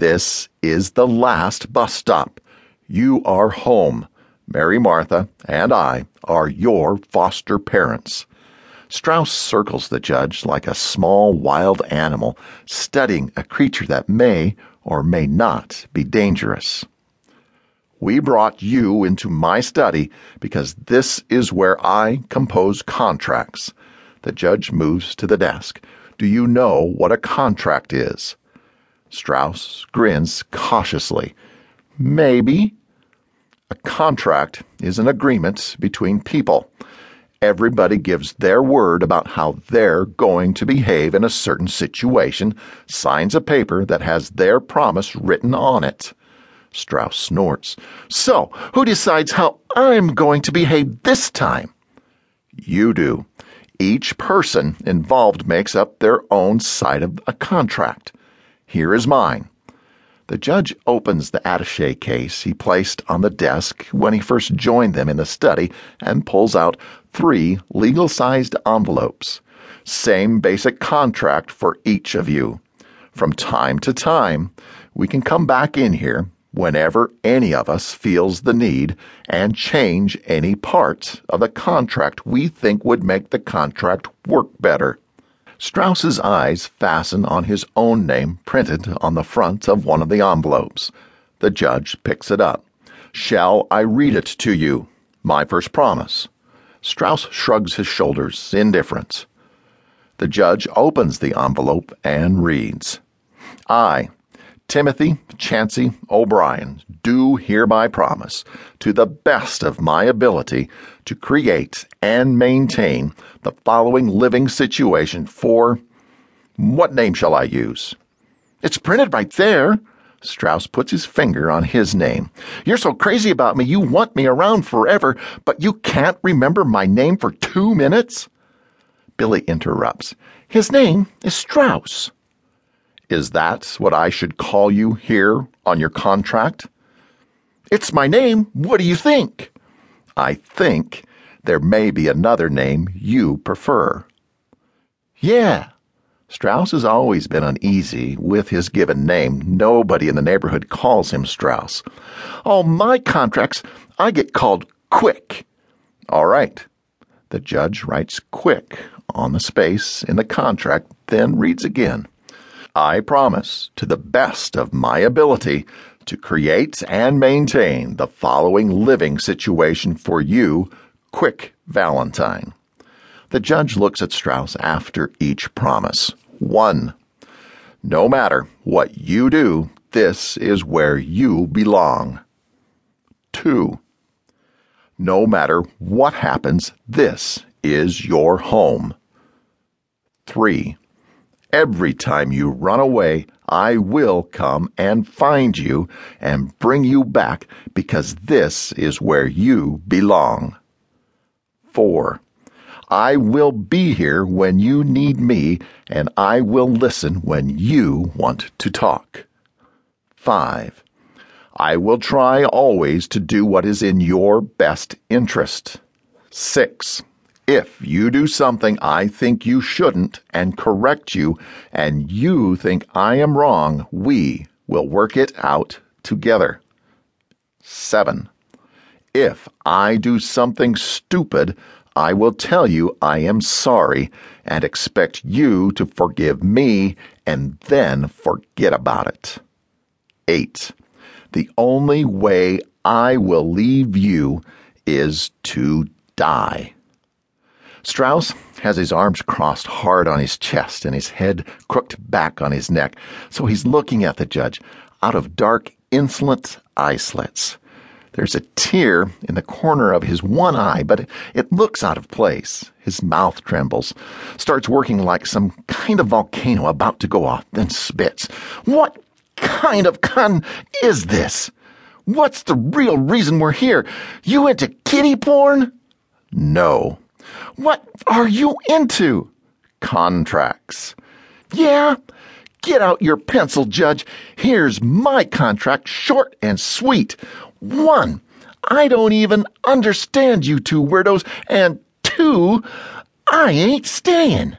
This is the last bus stop. You are home. Mary Martha and I are your foster parents. Strauss circles the judge like a small wild animal studying a creature that may or may not be dangerous. We brought you into my study because this is where I compose contracts. The judge moves to the desk. Do you know what a contract is? Strauss grins cautiously. Maybe. A contract is an agreement between people. Everybody gives their word about how they're going to behave in a certain situation, signs a paper that has their promise written on it. Strauss snorts. So, who decides how I'm going to behave this time? You do. Each person involved makes up their own side of a contract. Here is mine. The judge opens the attache case he placed on the desk when he first joined them in the study and pulls out three legal sized envelopes. Same basic contract for each of you. From time to time, we can come back in here whenever any of us feels the need and change any part of the contract we think would make the contract work better. Strauss's eyes fasten on his own name printed on the front of one of the envelopes. The judge picks it up. Shall I read it to you? My first promise. Strauss shrugs his shoulders, indifference. The judge opens the envelope and reads I, Timothy Chauncey O'Brien, do hereby promise, to the best of my ability, to create and maintain the following living situation for. What name shall I use? It's printed right there. Strauss puts his finger on his name. You're so crazy about me, you want me around forever, but you can't remember my name for two minutes? Billie interrupts. His name is Strauss. Is that what I should call you here on your contract? It's my name. What do you think? I think there may be another name you prefer. Yeah. Strauss has always been uneasy with his given name. Nobody in the neighborhood calls him Strauss. All my contracts, I get called Quick. All right. The judge writes Quick on the space in the contract, then reads again. I promise, to the best of my ability, to create and maintain the following living situation for you, Quick Valentine. The judge looks at Strauss after each promise. One. No matter what you do, this is where you belong. Two. No matter what happens, this is your home. Three. Every time you run away, I will come and find you and bring you back because this is where you belong. 4. I will be here when you need me, and I will listen when you want to talk. 5. I will try always to do what is in your best interest. 6. If you do something I think you shouldn't and correct you, and you think I am wrong, we will work it out together. 7. If I do something stupid, I will tell you I am sorry and expect you to forgive me and then forget about it. 8. The only way I will leave you is to die. Strauss has his arms crossed hard on his chest and his head crooked back on his neck, so he's looking at the judge out of dark, insolent eye slits. There's a tear in the corner of his one eye, but it looks out of place. His mouth trembles, starts working like some kind of volcano about to go off, then spits. What kind of con is this? What's the real reason we're here? You into kitty porn? No, what are you into? Contracts. Yeah? Get out your pencil, Judge. Here's my contract, short and sweet. One, I don't even understand you two weirdos, and two, I ain't staying.